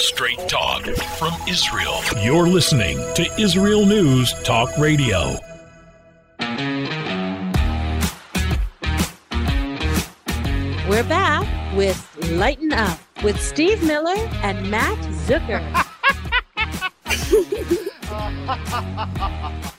Straight talk from Israel. You're listening to Israel News Talk Radio. We're back with Lighten Up with Steve Miller and Matt Zucker.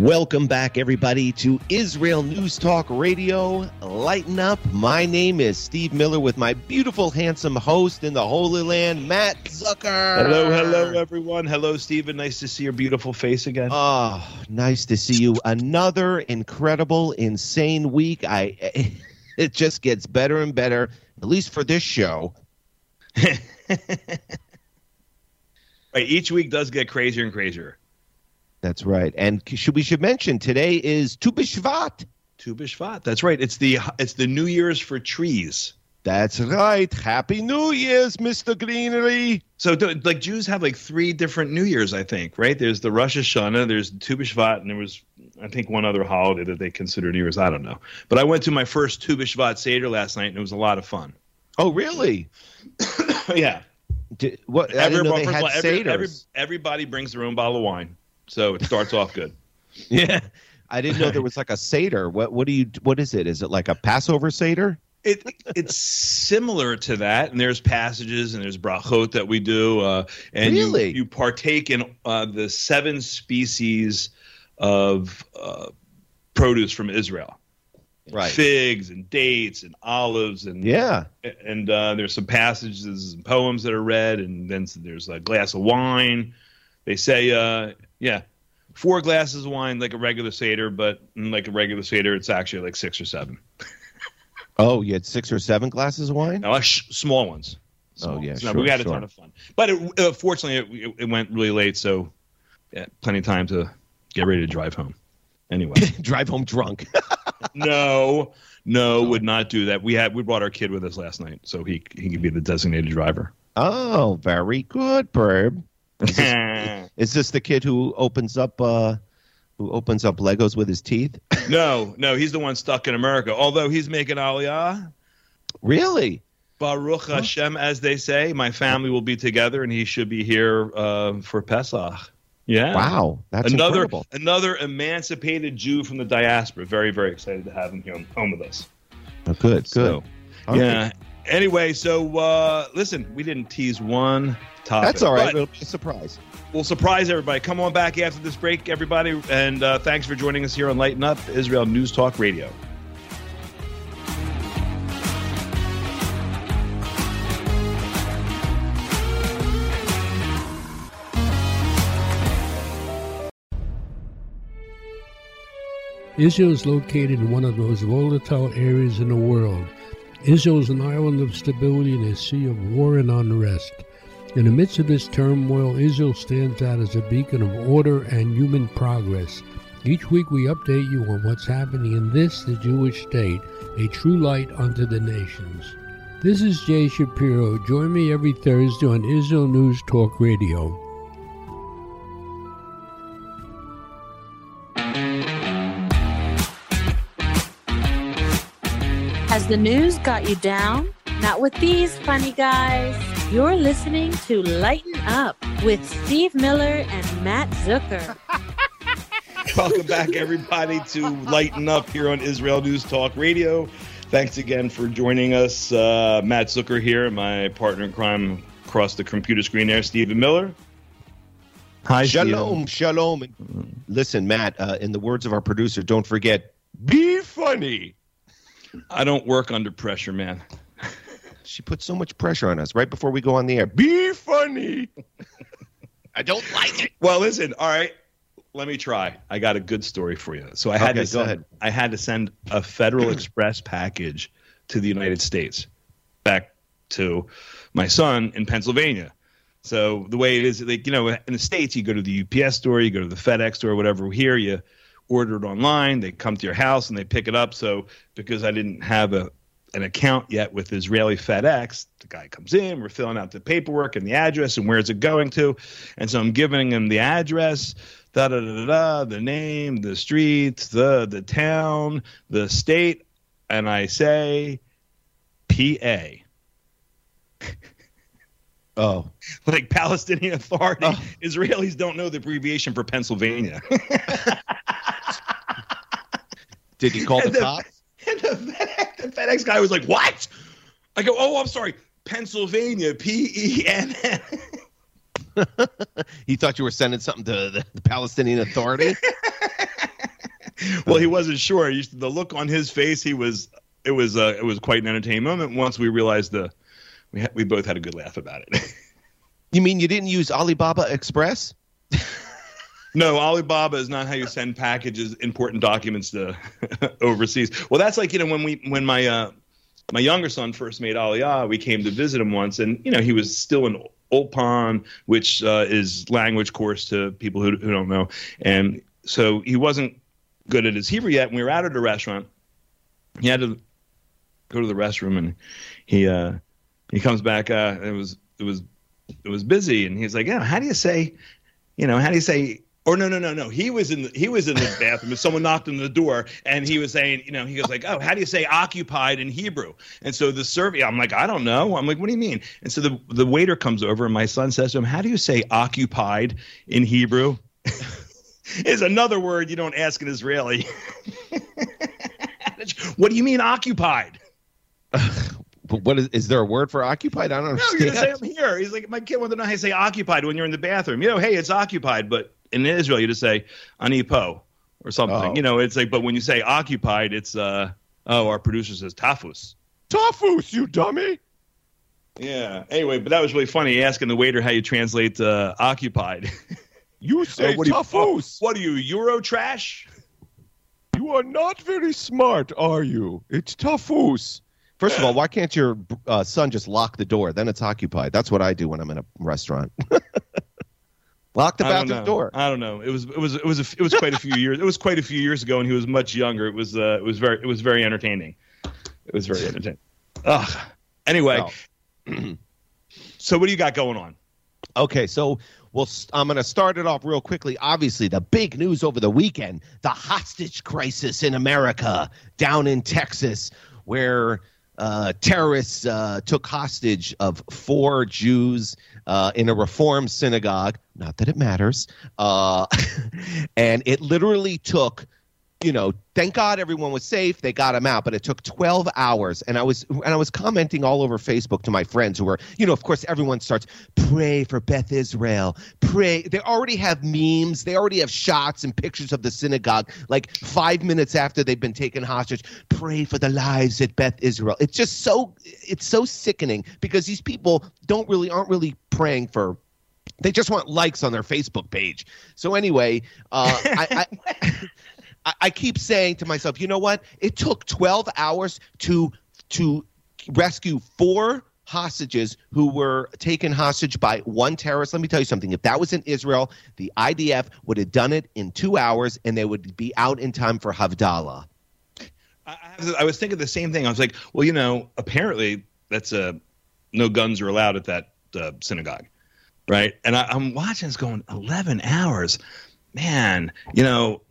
Welcome back, everybody, to Israel News Talk Radio. Lighten up. My name is Steve Miller with my beautiful, handsome host in the Holy Land, Matt Zucker. Hello, hello, everyone. Hello, Stephen. Nice to see your beautiful face again. Oh, nice to see you. Another incredible, insane week. I it just gets better and better, at least for this show. right, each week does get crazier and crazier. That's right. And should we should mention today is Tu B'Shvat. Tu B'Shvat. That's right. It's the it's the New Year's for trees. That's right. Happy New Year's, Mr. Greenery. So, like Jews have like three different New Years, I think, right? There's the Rosh Hashanah, there's Tu B'Shvat, and there was, I think, one other holiday that they consider New Year's. I don't know. But I went to my first Tu B'Shvat Seder last night, and it was a lot of fun. Oh, really? yeah. Did, what? I didn't know they had every, every, everybody brings their own bottle of wine, so it starts off good. Yeah. I didn't know there was like a Seder. What what do you what is it? Is it like a Passover Seder? It it's similar to that, and there's passages and there's brachot that we do, uh, and really? you, you partake in uh, the seven species of uh, produce from Israel, right? Figs and dates and olives and yeah, and uh, there's some passages and poems that are read, and then there's a glass of wine. They say, uh, yeah, four glasses of wine like a regular seder, but like a regular seder, it's actually like six or seven. Oh, you had six or seven glasses of wine? No, sh- small ones. Small oh yeah, ones. sure, no, we had sure. a ton of fun. But it, uh, fortunately, it, it, went really late, so yeah, plenty of time to get ready to drive home. Anyway, drive home drunk. no, no, would not do that. We had we brought our kid with us last night, so he he could be the designated driver. Oh, very good, Berb. Is this, is this the kid who opens up uh, who opens up Legos with his teeth? no, no, he's the one stuck in America. Although he's making Aliyah. Really? Baruch huh? Hashem, as they say, my family will be together, and he should be here uh, for Pesach. Yeah. Wow, that's another incredible. another emancipated Jew from the diaspora. Very very excited to have him here home with us. Oh, good, good. So, yeah. Right. Anyway, so uh, listen, we didn't tease one topic. That's all right. It'll be a surprise. We'll surprise everybody. Come on back after this break, everybody, and uh, thanks for joining us here on Lighten Up Israel News Talk Radio. Israel is located in one of the most volatile areas in the world. Israel is an island of stability in a sea of war and unrest. In the midst of this turmoil, Israel stands out as a beacon of order and human progress. Each week we update you on what's happening in this, the Jewish state, a true light unto the nations. This is Jay Shapiro. Join me every Thursday on Israel News Talk Radio. Has the news got you down? Not with these funny guys. You're listening to Lighten Up with Steve Miller and Matt Zucker. Welcome back, everybody, to Lighten Up here on Israel News Talk Radio. Thanks again for joining us. Uh, Matt Zucker here, my partner in crime across the computer screen there, Stephen Miller. Hi, shalom, Steven. shalom. Listen, Matt, uh, in the words of our producer, don't forget, be funny. I don't work under pressure, man. She puts so much pressure on us right before we go on the air. Be funny. I don't like it. Well, listen, all right. Let me try. I got a good story for you. So I had okay, to send, ahead. I had to send a Federal Express package to the United States back to my son in Pennsylvania. So the way it is, like you know, in the states, you go to the UPS store, you go to the FedEx store, whatever. Here, you order it online. They come to your house and they pick it up. So because I didn't have a an account yet with Israeli FedEx, the guy comes in. We're filling out the paperwork and the address and where is it going to, and so I'm giving him the address. Da, da, da, da, da, the name, the street, the the town, the state, and I say PA. Oh, like Palestinian Authority. Oh. Israelis don't know the abbreviation for Pennsylvania. Did he call the, the cops? And the FedEx, the FedEx guy was like, "What?" I go, "Oh, I'm sorry, Pennsylvania, P E N N." he thought you were sending something to the, the Palestinian Authority. well, he wasn't sure. The look on his face, he was. It was. Uh, it was quite an entertaining moment. Once we realized the, we ha- we both had a good laugh about it. you mean you didn't use Alibaba Express? No, Alibaba is not how you send packages, important documents to overseas. Well, that's like you know when we when my uh, my younger son first made Aliyah, we came to visit him once, and you know he was still in Ulpan, which uh, is language course to people who, who don't know, and so he wasn't good at his Hebrew yet. And we were out at a restaurant. He had to go to the restroom, and he uh, he comes back. Uh, it was it was it was busy, and he's like, "Yeah, how do you say, you know, how do you say or no, no, no, no. He was in the he was in the bathroom and someone knocked on the door and he was saying, you know, he goes like, Oh, how do you say occupied in Hebrew? And so the survey, I'm like, I don't know. I'm like, what do you mean? And so the the waiter comes over and my son says to him, How do you say occupied in Hebrew? is another word you don't ask an Israeli. what do you mean occupied? But what is is there a word for occupied? I don't understand. No, you're gonna say I'm here. He's like, my kid wanted to know how you say occupied when you're in the bathroom. You know, hey, it's occupied, but in Israel, you just say anipo or something. Oh. You know, it's like, but when you say occupied, it's uh oh, our producer says tafus. Tafus, you dummy. Yeah. Anyway, but that was really funny asking the waiter how you translate uh, occupied. You say oh, what tafus. You, what are you, Euro trash? You are not very smart, are you? It's tafus. First of all, why can't your uh, son just lock the door? Then it's occupied. That's what I do when I'm in a restaurant. Lock the bathroom door. I don't know. It was it was it was a, it was quite a few years. It was quite a few years ago, and he was much younger. It was uh, it was very it was very entertaining. It was very entertaining. Ugh. Anyway, so what do you got going on? Okay, so well, I'm going to start it off real quickly. Obviously, the big news over the weekend: the hostage crisis in America, down in Texas, where uh, terrorists uh, took hostage of four Jews uh, in a Reform synagogue. Not that it matters. Uh, and it literally took you know, thank God everyone was safe. They got him out, but it took 12 hours. And I was and I was commenting all over Facebook to my friends who were, you know, of course everyone starts pray for Beth Israel. Pray. They already have memes. They already have shots and pictures of the synagogue like 5 minutes after they've been taken hostage. Pray for the lives at Beth Israel. It's just so it's so sickening because these people don't really aren't really praying for they just want likes on their Facebook page. So anyway, uh, I, I I, I keep saying to myself, you know what? It took 12 hours to to rescue four hostages who were taken hostage by one terrorist. Let me tell you something. If that was in Israel, the IDF would have done it in two hours and they would be out in time for Havdalah. I, I was thinking the same thing. I was like, well, you know, apparently that's a no guns are allowed at that uh, synagogue, right? And I, I'm watching this going 11 hours. Man, you know,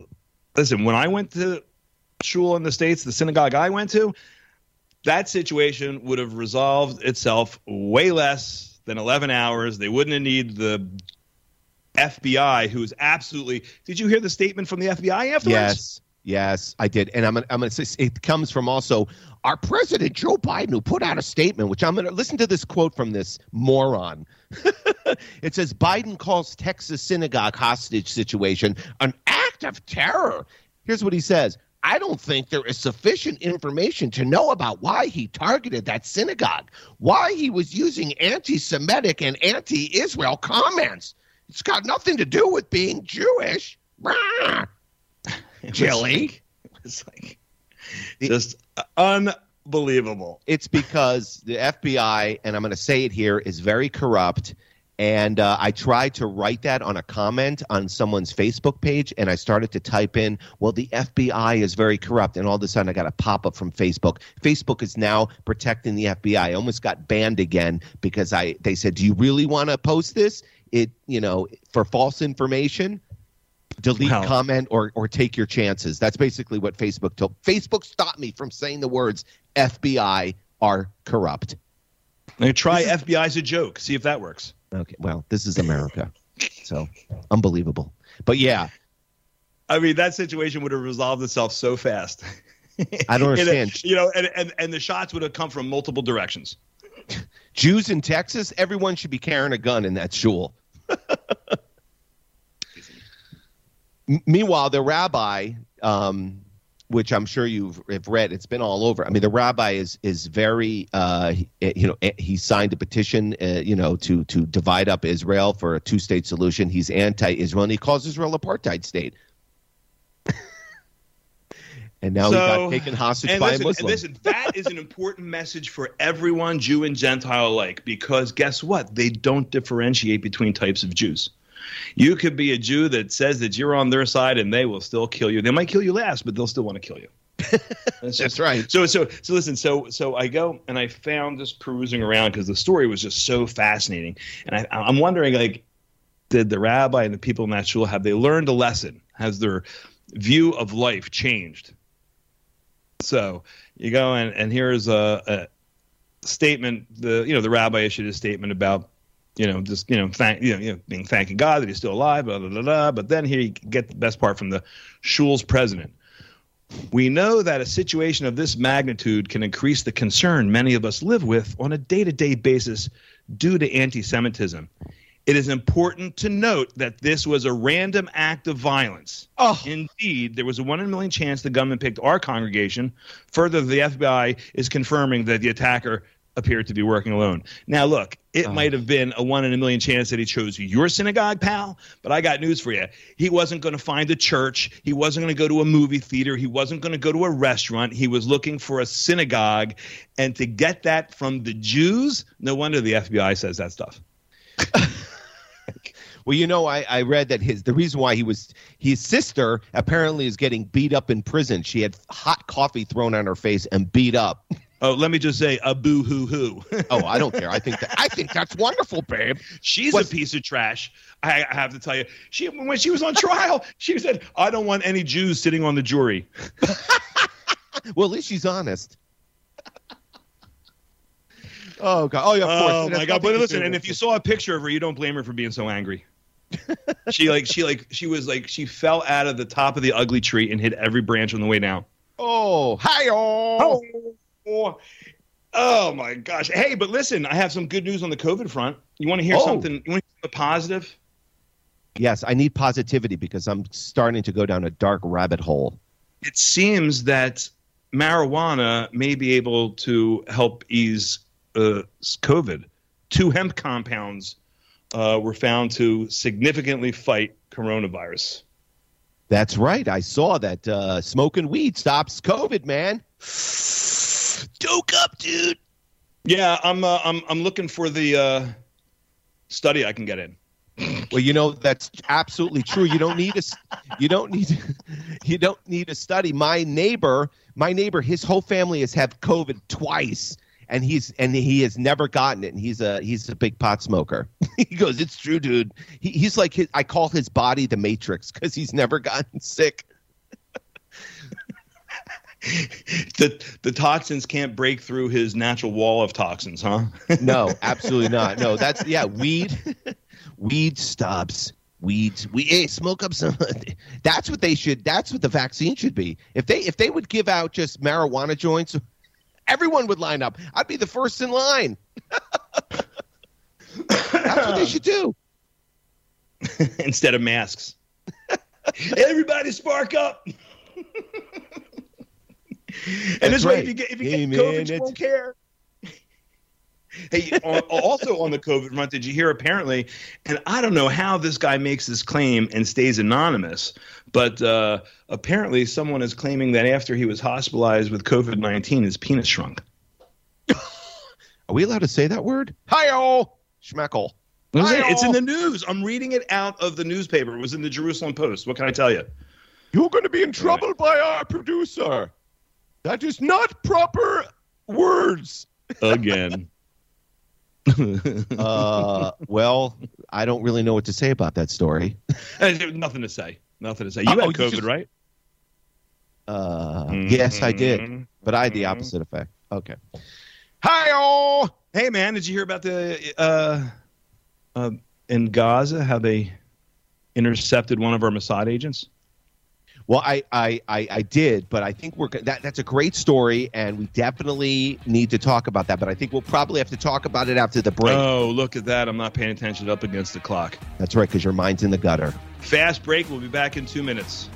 listen, when I went to shul in the States, the synagogue I went to, that situation would have resolved itself way less than 11 hours. They wouldn't have needed the FBI, who is absolutely. Did you hear the statement from the FBI afterwards? Yes. Yes, I did, and I'm gonna, say it comes from also our president Joe Biden, who put out a statement, which I'm gonna listen to this quote from this moron. it says Biden calls Texas synagogue hostage situation an act of terror. Here's what he says: I don't think there is sufficient information to know about why he targeted that synagogue, why he was using anti-Semitic and anti-Israel comments. It's got nothing to do with being Jewish. Jelly. It was like just unbelievable. It's because the FBI, and I'm going to say it here, is very corrupt. And uh, I tried to write that on a comment on someone's Facebook page, and I started to type in, "Well, the FBI is very corrupt," and all of a sudden I got a pop up from Facebook. Facebook is now protecting the FBI. I almost got banned again because I they said, "Do you really want to post this?" It you know for false information delete wow. comment or or take your chances. That's basically what Facebook told. Facebook stopped me from saying the words FBI are corrupt. Now try FBI as a joke. See if that works. Okay, well, this is America, so unbelievable. But yeah, I mean, that situation would have resolved itself so fast. I don't And, understand. you know, and, and and the shots would have come from multiple directions. Jews in Texas, everyone should be carrying a gun in that shul. M- Meanwhile, the rabbi, um, which I'm sure you've have read, it's been all over. I mean, the rabbi is is very, uh, you know, eh, he signed a petition, uh, you know, to to divide up Israel for a two state solution. He's anti-Israel, and he calls Israel apartheid state. and now he got taken hostage and by listen, a Muslim. And listen, that is an important message for everyone, Jew and Gentile alike, because guess what? They don't differentiate between types of Jews. You could be a Jew that says that you're on their side, and they will still kill you. They might kill you last, but they'll still want to kill you. That's That's right. So so so listen. So so I go and I found this perusing around because the story was just so fascinating, and I, I'm wondering like, did the rabbi and the people in that shul have they learned a lesson? Has their view of life changed? So you go and and here's a, a statement. The you know the rabbi issued a statement about you know just you know thank you know, you know being thanking God that he's still alive. Blah blah blah. blah. But then here you get the best part from the shul's president. We know that a situation of this magnitude can increase the concern many of us live with on a day to day basis due to anti Semitism. It is important to note that this was a random act of violence. Oh. Indeed, there was a one in a million chance the gunman picked our congregation. Further, the FBI is confirming that the attacker appeared to be working alone. Now, look, it uh-huh. might have been a one in a million chance that he chose your synagogue, pal, but I got news for you. He wasn't going to find a church. He wasn't going to go to a movie theater. He wasn't going to go to a restaurant. He was looking for a synagogue. And to get that from the Jews, no wonder the FBI says that stuff. Well, you know, I, I read that his the reason why he was his sister apparently is getting beat up in prison. She had hot coffee thrown on her face and beat up. Oh, let me just say a boo hoo hoo. Oh, I don't care. I think that I think that's wonderful, babe. She's a piece of trash. I, I have to tell you. She when she was on trial, she said, "I don't want any Jews sitting on the jury." Well, at least she's honest. Oh God! Oh yeah, of course. Oh my god! But listen, and if you saw a picture of her, you don't blame her for being so angry. she like she like she was like she fell out of the top of the ugly tree and hit every branch on the way down. oh hi oh Oh, oh my gosh! Hey, but listen, I have some good news on the COVID front. You want to hear Oh. something? You want to hear something positive? yes, I need positivity because I'm starting to go down a dark rabbit hole. it seems that marijuana may be able to help ease uh, COVID. Two hemp compounds uh, were found to significantly fight coronavirus. That's right. I saw that uh, smoking weed stops COVID, man. Doke up, dude. Yeah, I'm. Uh, I'm. I'm looking for the uh, study I can get in. Well, you know that's absolutely true. You don't need a, s- you don't need, you don't need a study. My neighbor, my neighbor, his whole family has had COVID twice, and he's and he has never gotten it. And he's a he's a big pot smoker. he goes, "It's true, dude." He, he's like his, I call his body the Matrix because he's never gotten sick. The the toxins can't break through his natural wall of toxins, huh? No, absolutely not. No, that's yeah, weed, weed stops. Weeds, we hey, smoke up some. That's what they should. That's what the vaccine should be. If they if they would give out just marijuana joints, everyone would line up. I'd be the first in line. That's what they should do. Instead of masks. Everybody spark up. and That's this way, right. if you get if you Hey, get man, COVID, you won't care. Hey, on, also on the COVID front, did you hear apparently? And I don't know how this guy makes this claim and stays anonymous, but uh, apparently someone is claiming that after he was hospitalized with COVID nineteen, his penis shrunk. Are we allowed to say that word? Hi, all. schmeckle. It's in the news. I'm reading it out of the newspaper. It was in the Jerusalem Post. What can I tell you? You're going to be in trouble by our producer. That is not proper words. Again. Uh, well, I don't really know what to say about that story. Nothing to say. Nothing to say. You Uh-oh, had you COVID, just- right? Uh, Yes, I did, Mhm. but I had the Mhm. opposite effect. Okay. Hi, all. Hey, man, did you hear about the uh, uh, in Gaza how they intercepted one of our Mossad agents? Well, I, I, I, I did, but I think we're that that's a great story, and we definitely need to talk about that. But I think we'll probably have to talk about it after the break. Oh, look at that! I'm not paying attention. Up against the clock. That's right, because your mind's in the gutter. Fast break. We'll be back in two minutes.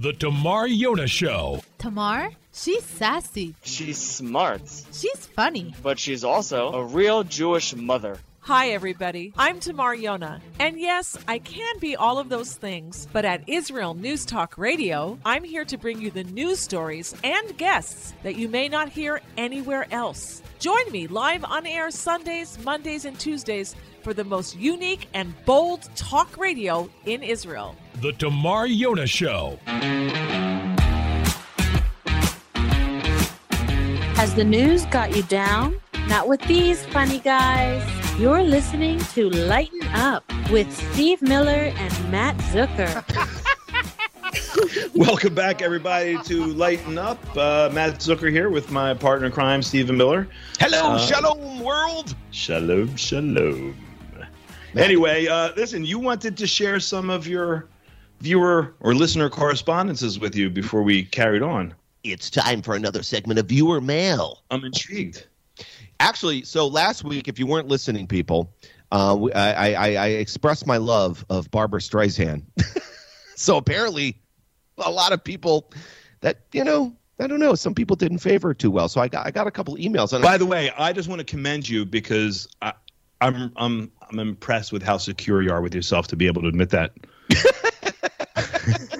The Tamar Yona Show. Tamar? She's sassy. She's smart. She's funny. But she's also a real Jewish mother. Hi, everybody. I'm Tamar Yona. And yes, I can be all of those things, but at Israel News Talk Radio, I'm here to bring you the news stories and guests that you may not hear anywhere else. Join me live on air Sundays, Mondays, and Tuesdays for the most unique and bold talk radio in Israel. The Tamar Yona Show. Has the news got you down? Not with these funny guys. You're listening to Lighten Up with Steve Miller and Matt Zucker. Welcome back, everybody, to Lighten Up. Uh, Matt Zucker here with my partner in crime, Stephen Miller. Hello, Uh, shalom world. Shalom, shalom. Anyway, uh, listen, you wanted to share some of your viewer or listener correspondences with you before we carried on. It's time for another segment of viewer mail. I'm intrigued. Actually, so last week, if you weren't listening, people, uh, I, I, I expressed my love of Barbra Streisand. so apparently, a lot of people that you know, I don't know, some people didn't favor her too well. So I got I got a couple emails. And By the way, I just want to commend you because I, I'm I'm I'm impressed with how secure you are with yourself to be able to admit that.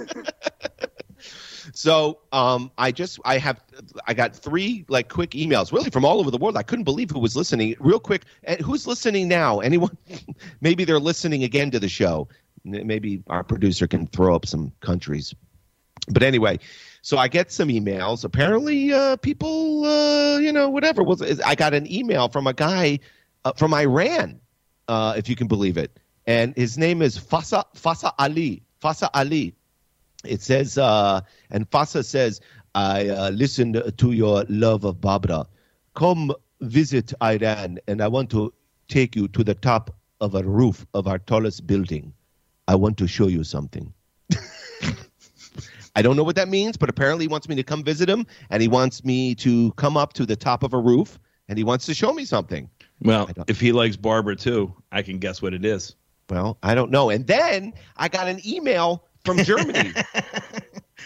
So um, I just I have I got three like quick emails really from all over the world. I couldn't believe who was listening. Real quick, and who's listening now? Anyone? Maybe they're listening again to the show. Maybe our producer can throw up some countries. But anyway, so I get some emails. Apparently, uh, people, uh, you know, whatever. I got an email from a guy uh, from Iran, uh, if you can believe it, and his name is Fasa Fasa Ali. Fasa Ali it says, uh, and Fasa says, I uh, listened to your love of Barbara. Come visit Iran, and I want to take you to the top of a roof of our tallest building. I want to show you something. I don't know what that means, but apparently he wants me to come visit him, and he wants me to come up to the top of a roof, and he wants to show me something. Well, if he likes Barbara too, I can guess what it is. Well, I don't know. And then I got an email from Germany.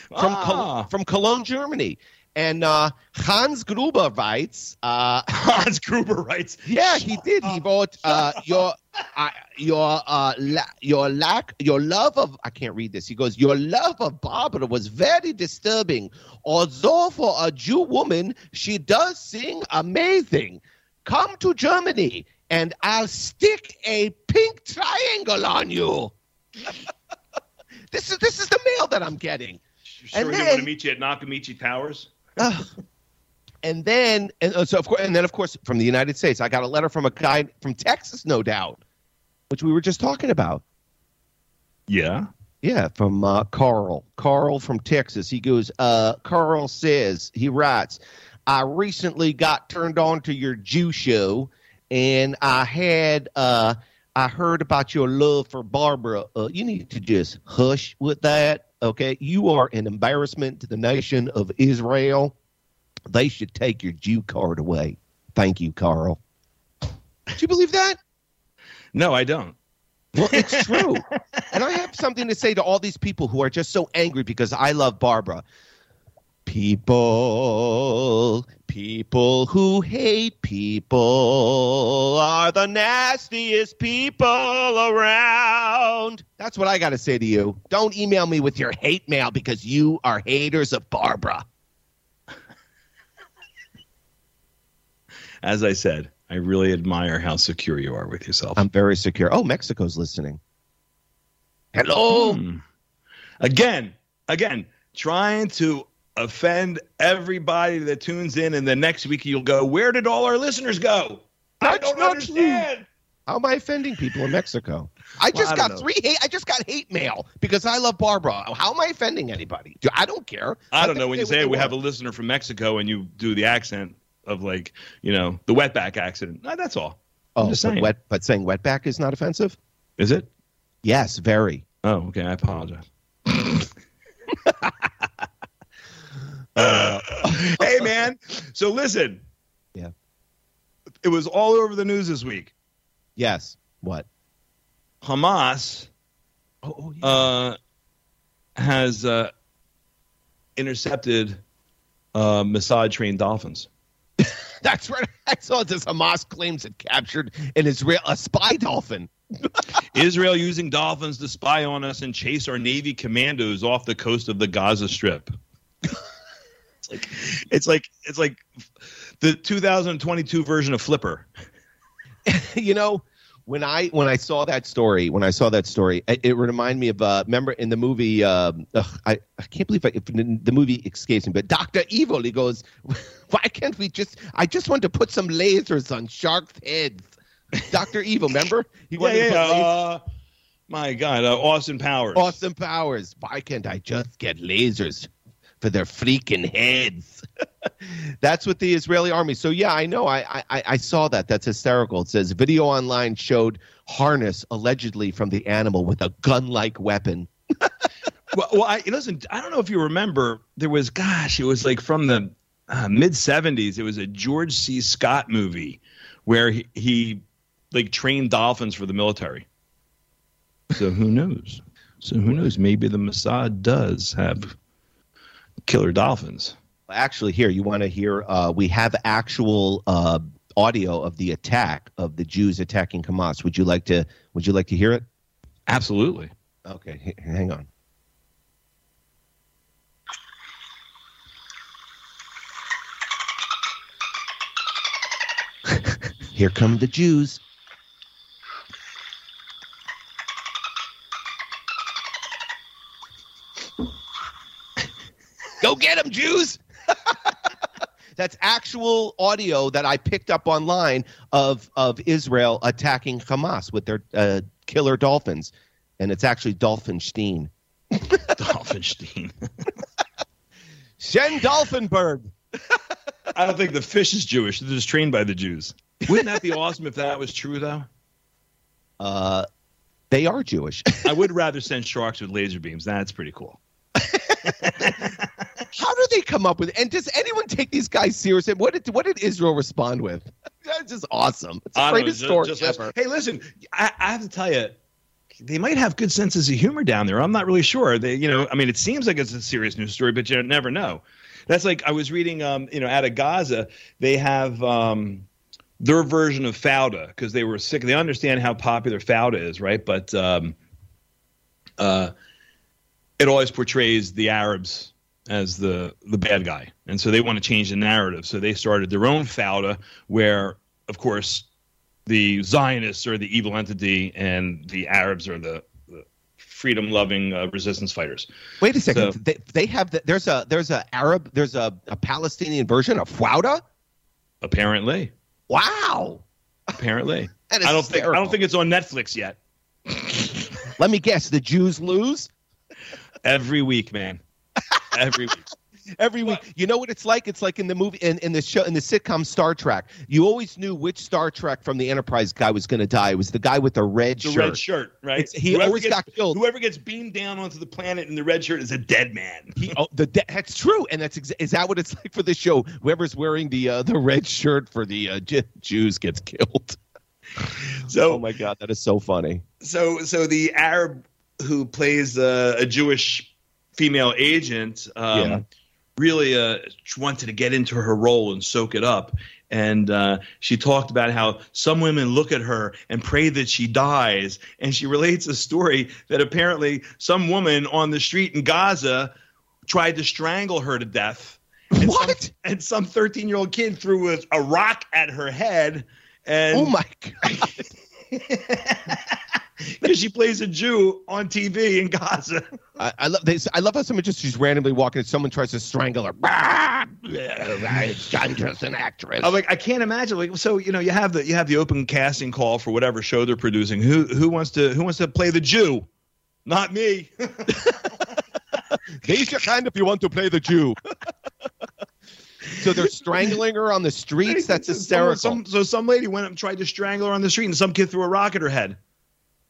from Ah. Col- from Cologne, Germany. And uh, Hans Gruber writes, uh, Hans Gruber writes, yeah, he did. He wrote uh, your uh, your uh, la- your lack your love of I can't read this. He goes, your love of Barbara was very disturbing. Although for a Jew woman, she does sing amazing. Come to Germany, and I'll stick a pink triangle on you. this is this is the mail that I'm getting. sure And he then- want to meet you at Nakatomi Towers? Ugh. and then and uh, so of course and then of course from the United States, I got a letter from a guy from Texas, no doubt, which we were just talking about. Yeah. Yeah, from uh, Carl. Carl from Texas. He goes, uh, Carl says, he writes, I recently got turned on to your Jew show, and I had, uh, I heard about your love for Barbara. Uh, you need to just hush with that, okay? You are an embarrassment to the nation of Israel. They should take your Jew card away. Thank you, Carl. Do you believe that? No, I don't. Well, it's true. and I have something to say to all these people who are just so angry because I love Barbara. People, people who hate people are the nastiest people around. That's what I got to say to you. Don't email me with your hate mail because you are haters of Barbara. As I said, I really admire how secure you are with yourself. I'm very secure. Oh, Mexico's listening. Hello. Hmm. Again, again, trying to offend everybody that tunes in, and the next week you'll go, "Where did all our listeners go?" I don't not understand. How am I offending people in Mexico? I just I got know. three hate. I just got hate mail because I love Barbara. How am I offending anybody? Do- I don't care. I don't know when you say say we they have a listener from Mexico and you do the accent of like, you know, the wetback accident. No, that's all. Oh, just but saying. wet, but saying wetback is not offensive. Is it? Yes, very. Oh, okay. I apologize. Uh, hey, man. So listen. Yeah. It was all over the news this week. Yes. What? Hamas Oh, oh yeah. uh, has uh, intercepted uh, Mossad trained dolphins. That's right. I saw this. Hamas claims it captured an Israel a spy dolphin. Israel using dolphins to spy on us and chase our Navy commandos off the coast of the Gaza Strip. It's like it's like it's like the 2022 version of Flipper. you know, when I when I saw that story, when I saw that story, it, it reminded me of uh, remember in the movie. Um, ugh, I I can't believe I, if the movie escapes me, but Doctor Evil. He goes, "Why can't we just? I just want to put some lasers on sharks' heads." Doctor Evil, remember? He Yeah, wanted yeah. yeah. Uh, my God, uh, Austin Powers. Austin powers. Why can't I just get lasers for their freaking heads? That's what the Israeli army. So yeah, I know. I, I I saw that. That's hysterical. It says video online showed harness allegedly from the animal with a gun-like weapon. Well, well I, listen, I don't know if you remember, there was, gosh, it was like from the uh, mid 70s. It was a George C. Scott movie where he, he like trained dolphins for the military. So who knows? So who knows? Maybe the Mossad does have killer dolphins. Actually, here you want to hear? Uh, we have actual uh, audio of the attack of the Jews attacking Hamas. Would you like to? Would you like to hear it? Absolutely. Okay, hang on. Here come the Jews. Get them, Jews! That's actual audio that I picked up online of of Israel attacking Hamas with their uh, killer dolphins, and it's actually Dolphinstein. Dolphinstein. Shen Dolphinberg. I don't think the fish is Jewish. They're just trained by the Jews. Wouldn't that be awesome if that was true, though? Uh, they are Jewish. I would rather send sharks with laser beams. That's pretty cool. How do they come up with? And does anyone take these guys seriously? What did what did Israel respond with? That's just awesome. It's the I don't know, greatest ju- story just- ever. Hey, listen, I, I have to tell you, they might have good senses of humor down there. I'm not really sure. They, you know, I mean, it seems like it's a serious news story, but you never know. That's like I was reading, um, you know, out of Gaza, they have um, their version of Fauda because they were sick. They understand how popular Fauda is, right? But um, uh, it always portrays the Arabs as the the bad guy, and so they want to change the narrative. So they started their own Fauda, where, of course, the Zionists are the evil entity, and the Arabs are the, the freedom-loving uh, resistance fighters. Wait a second. So- they, they have the, there's a there's a Arab there's a, a Palestinian version of Fauda. Apparently, Wow. apparently, I don't think I don't think it's on Netflix yet. Let me guess. The Jews lose Every week, man. Every week. every week. You know what it's like? It's like in the movie in, in the show in the sitcom Star Trek. You always knew which Star Trek from the Enterprise guy was going to die. It was the guy with the red The shirt. red shirt, right? It's- he always gets, got killed. Whoever gets beamed down onto the planet in the red shirt is a dead man. He, oh, the de- that's true, and that's exa- is that what it's like for the show? Whoever's wearing the uh, the red shirt for the uh, J- Jews gets killed. So oh my god, that is so funny. so so the Arab who plays uh, a Jewish female agent um, Yeah. really uh, wanted to get into her role and soak it up. And uh, she talked about how some women look at her and pray that she dies. And she relates a story that apparently some woman on the street in Gaza tried to strangle her to death. And What? Some, and some 13 year old kid threw a, a rock at her head. And oh my god, because she plays a Jew on TV in Gaza. I, I love this. I love how someone just she's randomly walking and someone tries to strangle her. I'm just an actress. I'm like, I can't imagine. Like, so you know, you have the you have the open casting call for whatever show they're producing. Who who wants to who wants to play the Jew? Not me. Raise your hand if you want to play the Jew. so they're strangling her on the streets. That's hysterical. Some, so some lady went up and tried to strangle her on the street, and some kid threw a rock at her head.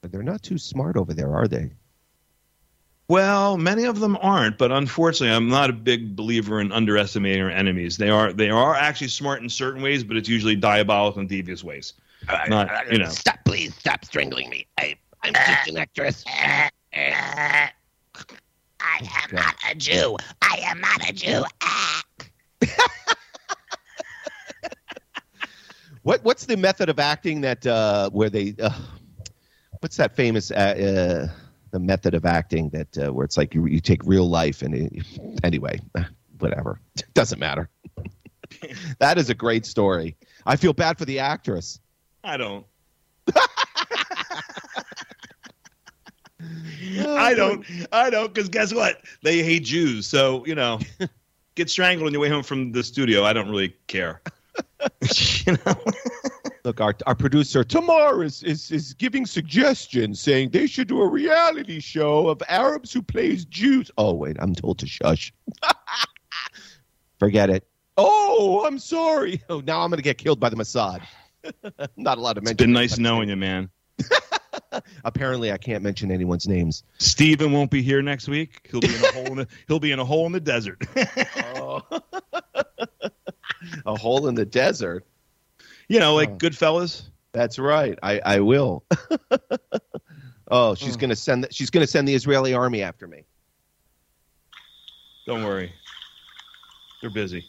But they're not too smart over there, are they? Well, many of them aren't, but unfortunately, I'm not a big believer in underestimating our enemies. They are they are actually smart in certain ways, but it's usually diabolical and devious ways. Not you know. Stop, please, stop strangling me. I, I'm just an actress. I am not a Jew. I am not a Jew. What what's the method of acting that uh, where they uh, what's that famous uh, uh, the method of acting that uh, where it's like you, you take real life and it, anyway whatever doesn't matter that is a great story i feel bad for the actress I don't. I don't. I don't. Because guess what? They hate Jews. So you know, get strangled on your way home from the studio. I don't really care. you know. Look our, our producer Tamar is, is is giving suggestions saying they should do a reality show of arabs who plays jews oh wait i'm told to shush forget it oh i'm sorry oh now i'm gonna get killed by the mossad not allowed to mention It's been nice knowing you, man. Apparently, I can't mention anyone's names. Steven won't be here next week. He'll be in a hole in the he'll be in a hole in the desert. A hole in the desert. You know, like Oh. Goodfellas. That's right. I, I will. oh, she's hmm. gonna send. The, she's gonna send the Israeli army after me. Don't worry. They're busy.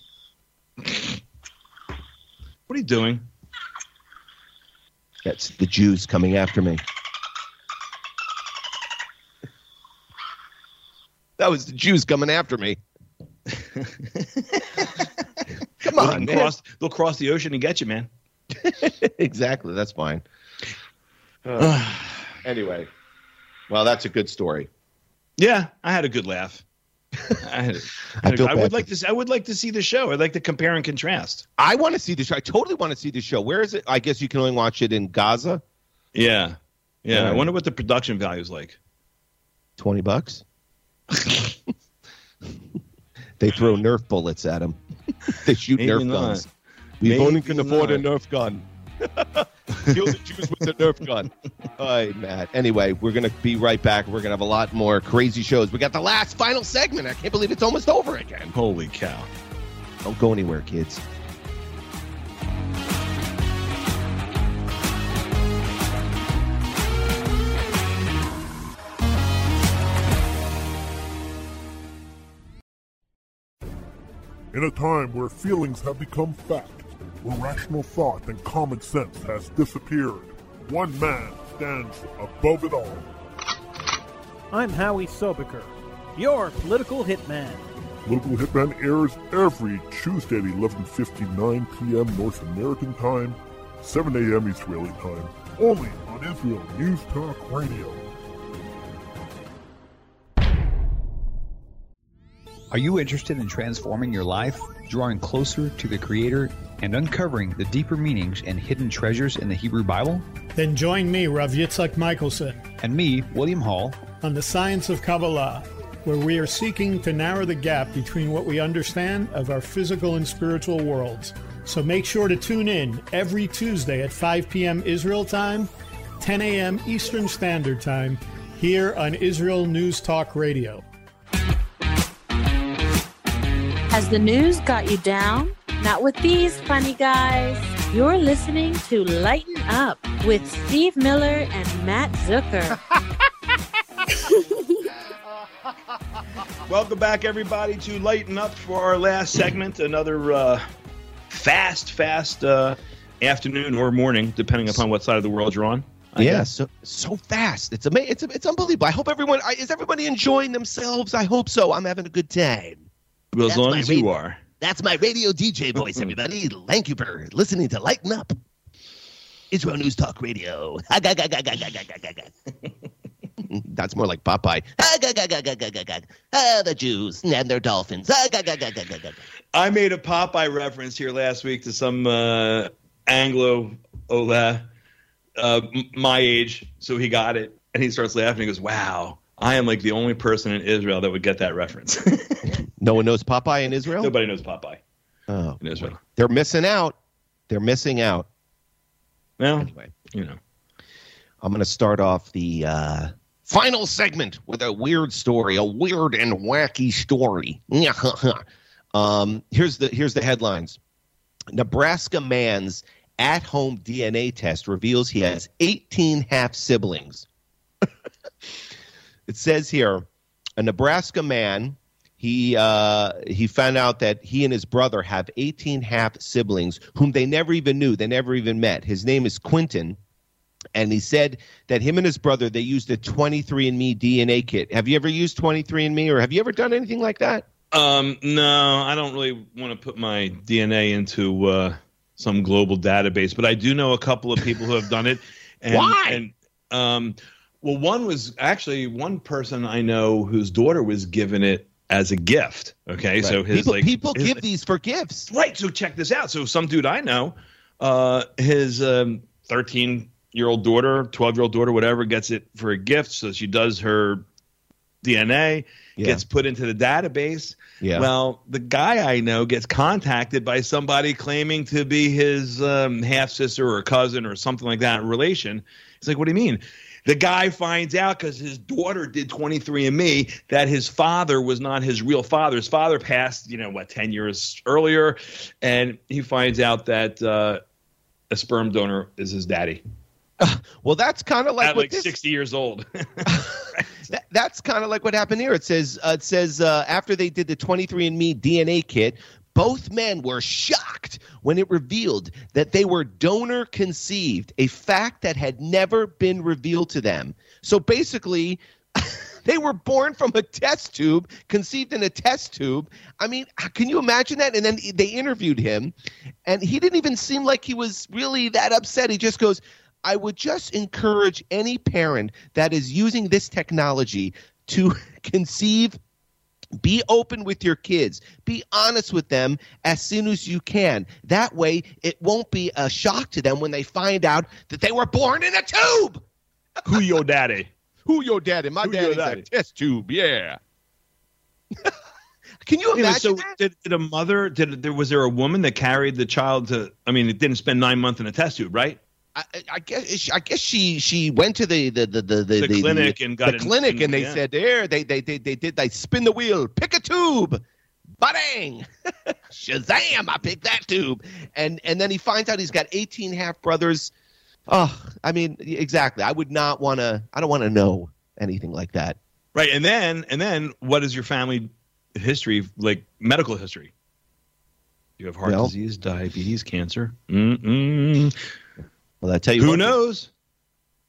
What are you doing? That's the Jews coming after me. That was the Jews coming after me. Come They'll on, man. cross they'll cross the ocean and get you, man. exactly. That's fine. Uh, anyway, well, that's a good story. Yeah, I had a good laugh. I, had, I I, feel I would like to. See, I would like to see the show. I'd like to compare and contrast. I want to see the show. I totally want to see the show. Where is it? I guess you can only watch it in Gaza. Yeah, yeah. I wonder what the production value is like. Twenty bucks. they throw Nerf bullets at them. they shoot Maybe Nerf not. guns. We only Maybe can afford a. Nerf gun. Kill the Jews with the Nerf gun. All right, Matt. Anyway, we're going to be right back. We're going to have a lot more crazy shows. We got the last final segment. I can't believe it's almost over again. Holy cow! Don't go anywhere, kids. In a time where feelings have become fact, where rational thought and common sense has disappeared, one man stands above it all. I'm Howie Sobaker, your political hitman. Local Hitman airs every Tuesday at 11:59 p.m. North American time, 7 a.m. Israeli time, only on Israel News Talk Radio. Are you interested in transforming your life, drawing closer to the Creator, and uncovering the deeper meanings and hidden treasures in the Hebrew Bible? Then join me, Rav Yitzhak Michelson, And me, William Hall, on the Science of Kabbalah, where we are seeking to narrow the gap between what we understand of our physical and spiritual worlds. So make sure to tune in every Tuesday at 5 p.m. Israel time, 10 a.m. Eastern Standard Time, here on Israel News Talk Radio. Has the news got you down? Not with these funny guys. You're listening to Lighten Up with Steve Miller and Matt Zucker. Welcome back, everybody, to Lighten Up for our last segment. Another uh, fast, fast uh, afternoon or morning, depending upon what side of the world you're on. I yeah, guess. so so fast. It's amazing. It's it's unbelievable. I hope everyone I, is everybody enjoying themselves. I hope so. I'm having a good time. Well, as long as you radio- are. That's my radio DJ voice, everybody. Thank you for listening to Lighten Up. Israel News Talk Radio. that's more like Popeye. Ah. Ah, the Jews and their dolphins. Ah. I made a Popeye reference here last week to some uh, Anglo Ola, uh, my age, so he got it, and he starts laughing. He goes, "Wow, I am like the only person in Israel that would get that reference. No one knows Popeye in Israel. Nobody knows Popeye Oh, in Israel. they're missing out. They're missing out. Well, Anyway, you know, I'm going to start off the uh, final segment with a weird story, a weird and wacky story. um, here's the here's the headlines. Nebraska man's at-home DNA test reveals he has 18 half siblings. it says here, a Nebraska man he uh, he found out that he and his brother have 18 half siblings whom they never even knew. They never even met. His name is Quentin and he said that him and his brother they used a 23andme dna kit have you ever used 23andme or have you ever done anything like that um, no, I don't really want to put my DNA into uh, some global database, but I do know a couple of people who have done it. And, Why? And um, well, one was actually one person I know whose daughter was given it as a gift. Okay, so his people, like people his- give these for gifts Right. So check this out. So some dude I know, uh, his um, 13 year old daughter, 12 year old daughter, whatever, gets it for a gift. So she does her DNA, Yeah. gets put into the database. Yeah. Well, the guy I know gets contacted by somebody claiming to be his um, half sister or cousin or something like that relation. He's like, what do you mean? The guy finds out because his daughter did 23andMe that his father was not his real father. His father passed, you know, what, 10 years earlier. And he finds out that uh, a sperm donor is his daddy well that's kind of like at what like this, 60 years old. that, that's kind of like what happened here it says uh, it says uh, after they did the 23andme dna kit both men were shocked when it revealed that they were donor conceived a fact that had never been revealed to them. So basically they were born from a test tube conceived in a test tube. I mean can you imagine that? And then they interviewed him and he didn't even seem like he was really that upset. He just goes i would just encourage any parent that is using this technology to conceive be open with your kids. Be honest with them as soon as you can. That way, it won't be a shock to them when they find out that they were born in a tube. Who your daddy? Who your daddy? My Who daddy's daddy? a test tube. Yeah. Can you imagine so did, did a mother did there was there a woman that carried the child to I mean it didn't spend nine months in a test tube right I, I- guess I guess she she went to the the the the, the, The clinic and got the clinic and they yeah. said there they they they they did they spin the wheel pick a tube bang shazam I picked that tube. And and then he finds out he's got 18 half brothers. Oh I mean exactly. I would not want to I don't want to know anything like that. Right and then and then what is your family history like medical history? You have heart Well- disease diabetes cancer. Mm-mm. Well I tell you who what, knows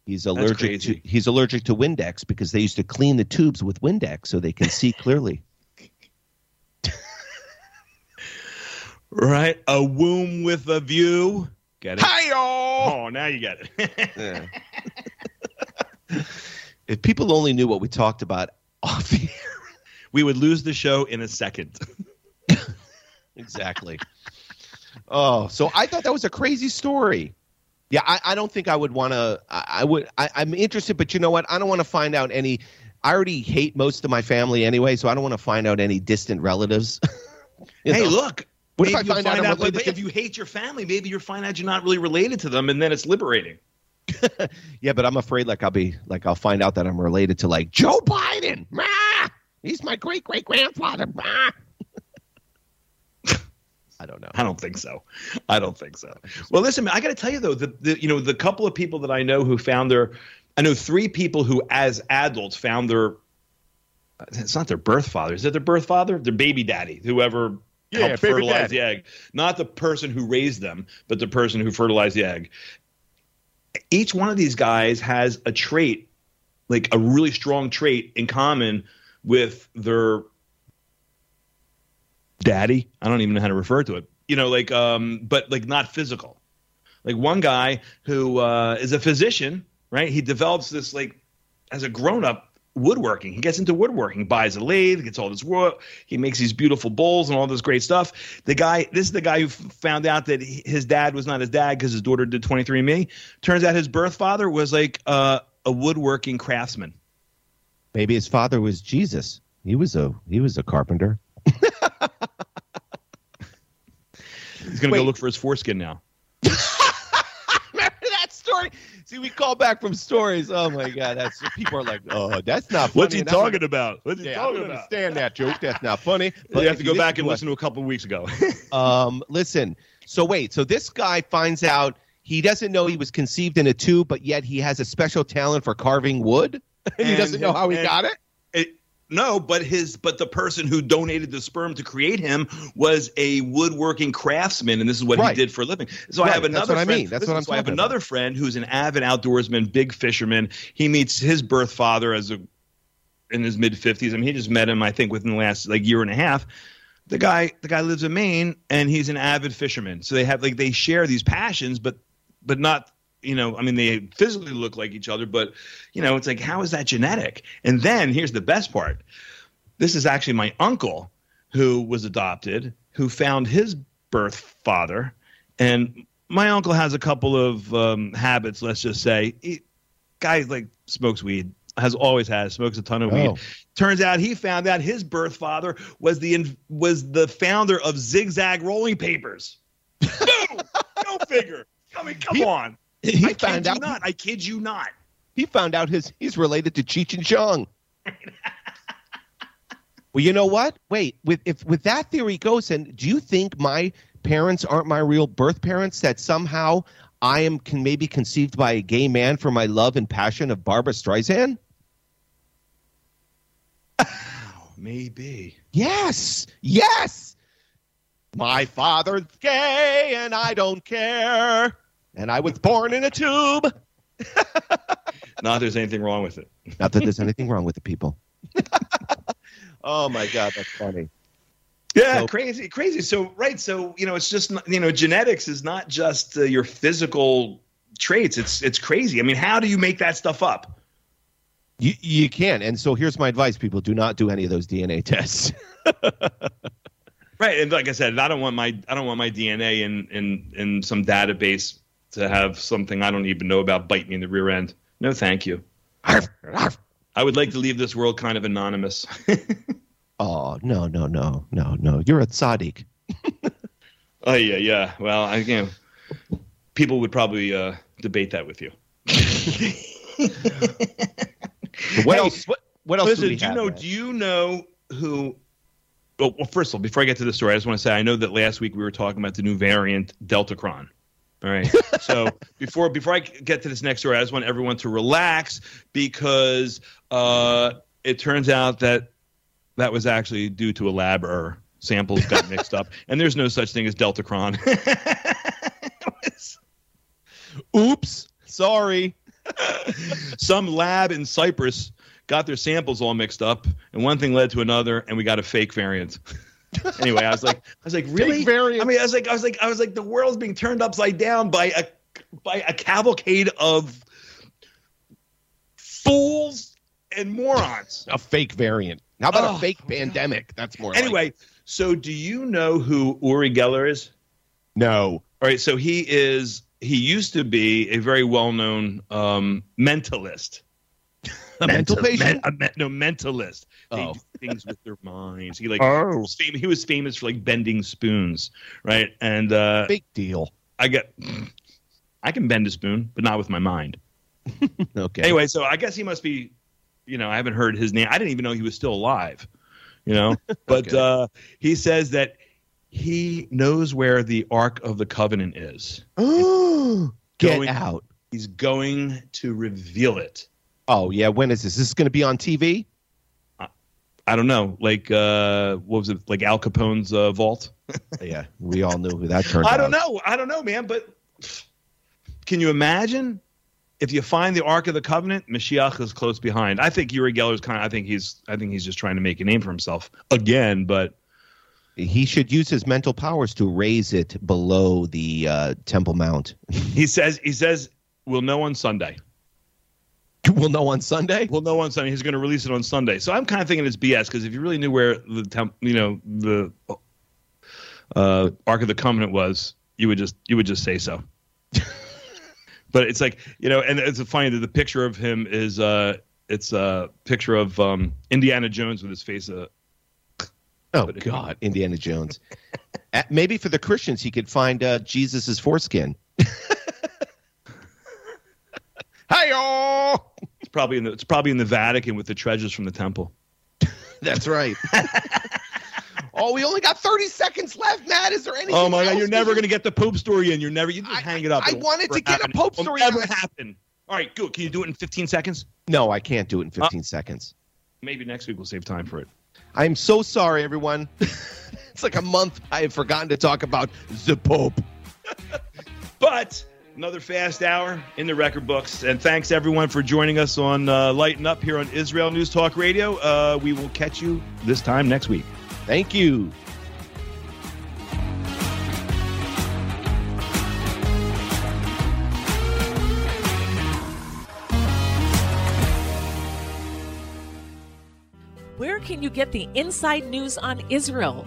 he's allergic to he's allergic to Windex because they used to clean the tubes with Windex so they can see clearly right a womb with a view get it Hi-yo! oh now you get it Yeah. if people only knew what we talked about off the air. we would lose the show in a second Exactly. oh, so I thought that was a crazy story. Yeah, I, I don't think I would want to. I, I would. I, I'm interested, but you know what? I don't want to find out any. I already hate most of my family anyway, so I don't want to find out any distant relatives. Hey know? look What if I you'll find out out, if you hate your family maybe you'll find out you're not really related to them and then it's liberating Yeah, but I'm afraid like I'll be like I'll find out that I'm related to like Joe Biden. He's my great great grandfather. I don't know. I don't think so. I don't think so. Well, listen, man, I got to tell you though, the, the you know the couple of people that I know who found their, I know three people who as adults found their, it's not their birth father, is it their birth father? Their baby daddy, whoever Yeah, helped baby fertilize daddy. the egg, not the person who raised them, but the person who fertilized the egg. Each one of these guys has a trait, like a really strong trait in common with their daddy. I don't even know how to refer to it. You know, like um, but like not physical. Like one guy who uh, is a physician, right? He develops this like as a grown up woodworking. He gets into woodworking, buys a lathe, gets all this wood. He makes these beautiful bowls and all this great stuff. The guy, this is the guy who found out that he- his dad was not his dad because his daughter did 23andMe. Turns out his birth father was like uh, a woodworking craftsman. Maybe his father was Jesus. He was a he was a carpenter. He's gonna Wait. go look for his foreskin now. Remember that story? See, we call back from stories. Oh my god, that's people are like, oh, that's not. Funny. What's he And I don't- talking about? What's he Yeah, I don't about? understand that joke. That's not funny. But you have to go back and to listen to a couple of weeks ago. Um, listen. So wait. So this guy finds out he doesn't know he was conceived in a tube, but yet he has a special talent for carving wood. he doesn't know how he and- got it. No, but his but the person who donated the sperm to create him was a woodworking craftsman, and this is what Right. he did for a living. So I Right, have that's another what I mean. That's listen, what I'm so I have talking another friend who's an avid outdoorsman, big fisherman. He meets his birth father as a in his mid fifties. I mean, he just met him, I think, within the last like year and a half. The guy, the guy lives in Maine, and he's an avid fisherman. So they have like they share these passions, but but not you know. I mean, they physically look like each other, but you know, it's like how is that genetic? And then here's the best part. This is actually my uncle who was adopted, who found his birth father, and my uncle has a couple of um, habits. Let's just say, he, guy like smokes weed, has always had, smokes a ton of weed. Oh. Turns out he found out his birth father was the was the founder of Zigzag Rolling Papers. Boom! Go figure. I mean, come He- on. He I found kid you out not. I kid you not. he found out his he's related to Cheech and Chong. well, you know what? Wait, with if with that theory goes, and do you think my parents aren't my real birth parents? That somehow I am can maybe conceived by a gay man for my love and passion of Barbra Streisand? Maybe. Yes, yes. My father's gay, and I don't care. And I was born in a tube. Not there's anything wrong with it. Not that there's anything wrong with the people. oh my god, that's funny. Yeah, So- crazy, crazy. So right, so you know, it's just you know, genetics is not just uh, your physical traits. It's it's crazy. I mean, how do you make that stuff up? You you can. And so here's my advice: people do not do any of those DNA tests. Right, and like I said, I don't want my I don't want my DNA in in in some database to have something I don't even know about bite me in the rear end. No, thank you. I would like to leave this world kind of anonymous. oh no no no no no! You're a tzaddik. oh yeah, yeah. Well, I you know, people would probably uh, debate that with you. What Hey, else? What, what else? Listen, do we do you have, know? man? Do you know who? Well, well, first of all, before I get to the story, I just want to say I know that last week we were talking about the new variant Deltacron. All right. So before before I get to this next story, I just want everyone to relax because uh, it turns out that that was actually due to a lab error. Samples got mixed up, and there's no such thing as Delta Deltacron. Oops, sorry. Some lab in Cyprus got their samples all mixed up, and one thing led to another, and we got a fake variant. anyway, I was like, I was like, really? I mean, I was like, I was like, I was like, the world's being turned upside down by a by a cavalcade of fools and morons. A fake variant. How about Oh, a fake pandemic? That's more. like Anyway, so do you know who Uri Geller is? No. All right, so he is. He used to be a very well-known um, mentalist. A mental patient? a no, mentalist. They Oh. do things with their minds. He like Oh. was fam- he was famous for like bending spoons, right? And uh, Big deal. I get, I can bend a spoon, but not with my mind. Okay. Anyway, so I guess he must be, you know, I haven't heard his name. I didn't even know he was still alive, you know. But Okay. uh, he says that he knows where the Ark of the Covenant is. Oh, Get Going- out. He's going to reveal it. Oh yeah. When is this? Is this going to be on TV? I don't know, like uh, what was it, like Al Capone's uh, vault? yeah, we all knew who that turned. I don't out. know. I don't know, man. But can you imagine if you find the Ark of the Covenant, Mashiach is close behind. I think Uri Geller's kind of. I think he's. I think he's just trying to make a name for himself again. But He should use his mental powers to raise it below the uh, Temple Mount. he says. He says we'll know on Sunday. We'll know on Sunday. We'll know on Sunday. He's going to release it on Sunday. So I'm kind of thinking it's BS because if you really knew where the temp, you know, the uh, Ark of the Covenant was, you would just you would just say so. but it's like you know, and it's funny that the picture of him is uh, it's a picture of um, Indiana Jones with his face. Uh, oh God, Indiana Jones. Uh, maybe for the Christians, he could find uh, Jesus's foreskin. Hi It's probably in the it's probably in the Vatican with the treasures from the temple. That's right. oh, we only got 30 seconds left, Matt. Is there anything? Oh my else God, you're never going to get the Pope story in. You're never. You just hang it up. I It'll wanted to get a happen. Pope It'll story Never happen. All right, good. Can you do it in 15 seconds? No, I can't do it in uh, 15 seconds. Maybe next week we'll save time for it. I'm so sorry, everyone. it's like a month I have forgotten to talk about the Pope. But another fast hour in the record books. And thanks everyone for joining us on uh, Lighten Up here on Israel News Talk Radio. Uh, we will catch you this time next week. Thank you. Where can you get the inside news on Israel?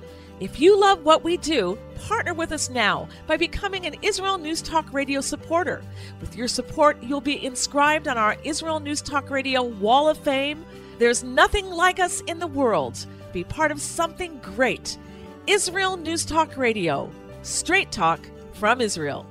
If you love what we do, partner with us now by becoming an Israel News Talk Radio supporter. With your support, you'll be inscribed on our Israel News Talk Radio Wall of Fame. There's nothing like us in the world. Be part of something great. Israel News Talk Radio. Straight talk from Israel.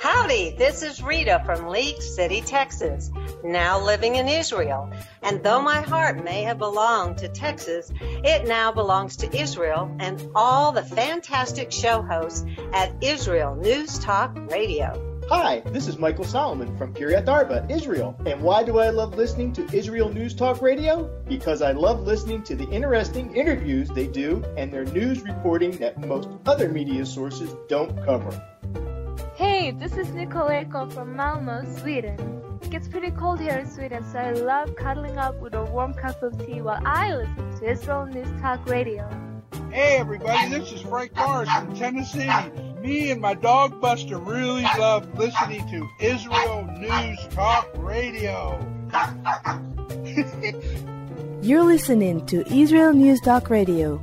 Howdy, this is Rita from League City, Texas, now living in Israel. And though my heart may have belonged to Texas, it now belongs to Israel and all the fantastic show hosts at Israel News Talk Radio. Hi, this is Michael Solomon from Kiryat Arba, Israel. And why do I love listening to Israel News Talk Radio? Because I love listening to the interesting interviews they do and their news reporting that most other media sources don't cover. Hey, this is Nicoleko from Malmo, Sweden. It gets pretty cold here in Sweden, so I love cuddling up with a warm cup of tea while I listen to Israel News Talk Radio. Hey everybody, this is Frank Morris from Tennessee. Me and my dog Buster really love listening to Israel News Talk Radio. You're listening to Israel News Talk Radio.